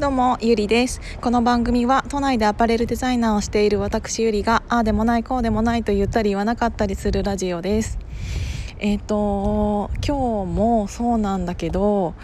どうもゆりです。この番組は都内でアパレルデザイナーをしている私ゆりがああでもないこうでもないと言ったり言わなかったりするラジオです。えっ、ー、と今日もそうなんだけど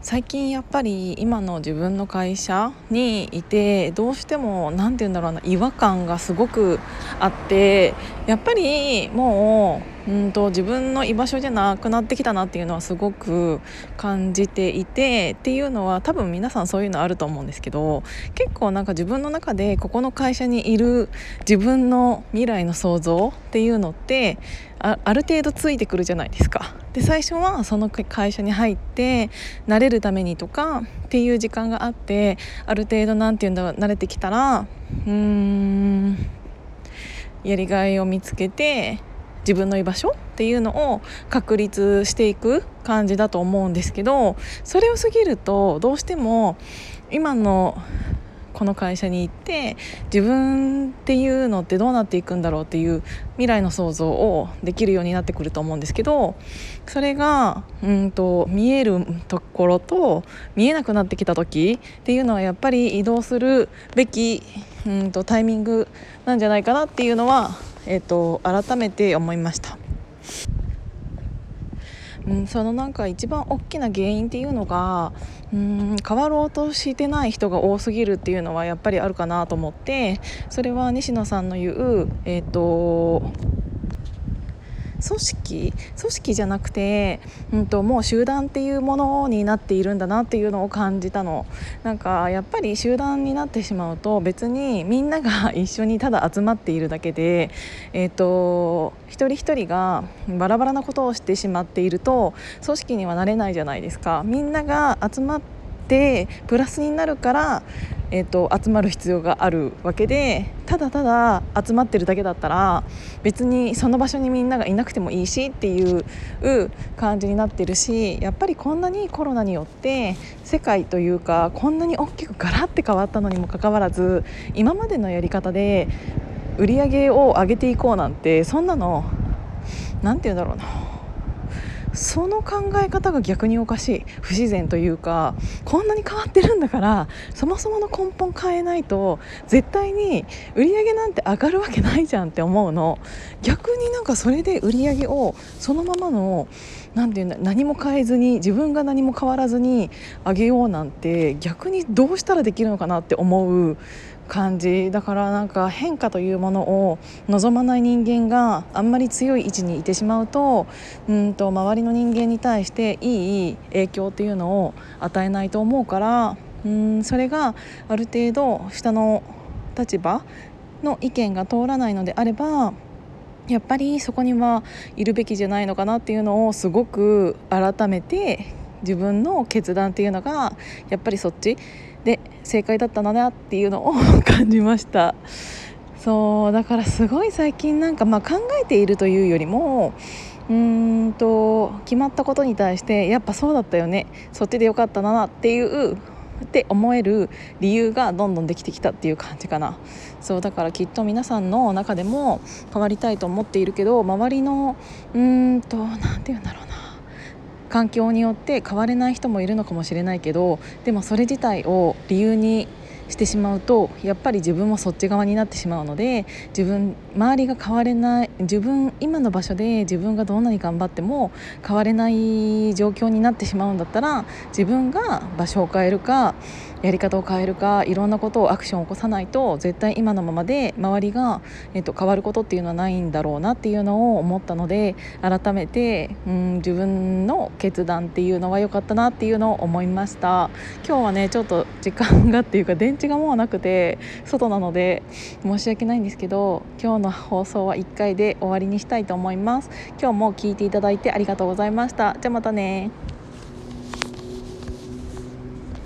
最近やっぱり今の自分の会社にいてどうしても何て言うんだろうな違和感がすごくあってやっぱりもううんと自分の居場所じゃなくなってきたなっていうのはすごく感じていてっていうのは多分皆さんそういうのあると思うんですけど結構なんか自分の中でここの会社にいる自分の未来の想像っていうのってある程度ついてくるじゃないですか。で最初はその会社に入って慣れるためにとかっていう時間があってある程度何て言うんだろう慣れてきたらうーんやりがいを見つけて自分の居場所っていうのを確立していく感じだと思うんですけどそれを過ぎるとどうしても今のこの会社に行って自分っていうのってどうなっていくんだろうっていう未来の想像をできるようになってくると思うんですけどそれがうんと見えるところと見えなくなってきた時っていうのはやっぱり移動するべきうんとタイミングなんじゃないかなっていうのは、えーと改めて思いました。うん、そのなんか一番大きな原因っていうのがうん変わろうとしてない人が多すぎるっていうのはやっぱりあるかなと思ってそれは西野さんの言う、えーと組織組織じゃなくて、うんと、もう集団っていうものになっているんだなっていうのを感じたのなんかやっぱり集団になってしまうと別にみんなが一緒にただ集まっているだけで、えーと、一人一人がバラバラなことをしてしまっていると組織にはなれないじゃないですか。みんなが集まってプラスになるからえーと、集まる必要があるわけでただただ集まってるだけだったら別にその場所にみんながいなくてもいいしっていう感じになってるしやっぱりこんなにコロナによって世界というかこんなに大きくガラッて変わったのにもかかわらず今までのやり方で売り上げを上げていこうなんてそんなの何て言うんだろうな。その考え方が逆におかしい。不自然というかこんなに変わってるんだからそもそもの根本変えないと絶対に売り上げなんて上がるわけないじゃんって思うの。逆になんかそれで売り上げをそのままの何て言うんだ何も変えずに自分が何も変わらずに上げようなんて逆にどうしたらできるのかなって思う感じ。だからなんか変化というものを望まない人間があんまり強い位置にいてしまうとうんと周りの人間に対していい影響っていうのを与えないと思うからうんそれがある程度下の立場の意見が通らないのであればやっぱりそこにはいるべきじゃないのかなっていうのをすごく改めて自分の決断っていうのがやっぱりそっちで正解だったんだなっていうのを感じました。そうだからすごい最近なんかまあ考えているというよりもうーんと決まったことに対してやっぱそうだったよねそっちでよかったなっていうって思える理由がどんどんできてきたっていう感じかな。そうだからきっと皆さんの中でも変わりたいと思っているけど周りのうーんと何て言うんだろう環境によって変われない人もいるのかもしれないけどでもそれ自体を理由にしてしまうとやっぱり自分もそっち側になってしまうので自分周りが変われない自分今の場所で自分がどんなに頑張っても変われない状況になってしまうんだったら自分が場所を変えるかやり方を変えるかいろんなことをアクションを起こさないと絶対今のままで周りが、えっと、変わることっていうのはないんだろうなっていうのを思ったので改めて、うん、自分の決断っていうのは良かったなっていうのを思いました。今日はねちょっと時間がっていうか電池がもうなくて外なので申し訳ないんですけど今日の放送は1回で終わりにしたいと思います。今日も聞いていただいてありがとうございました。じゃあまたね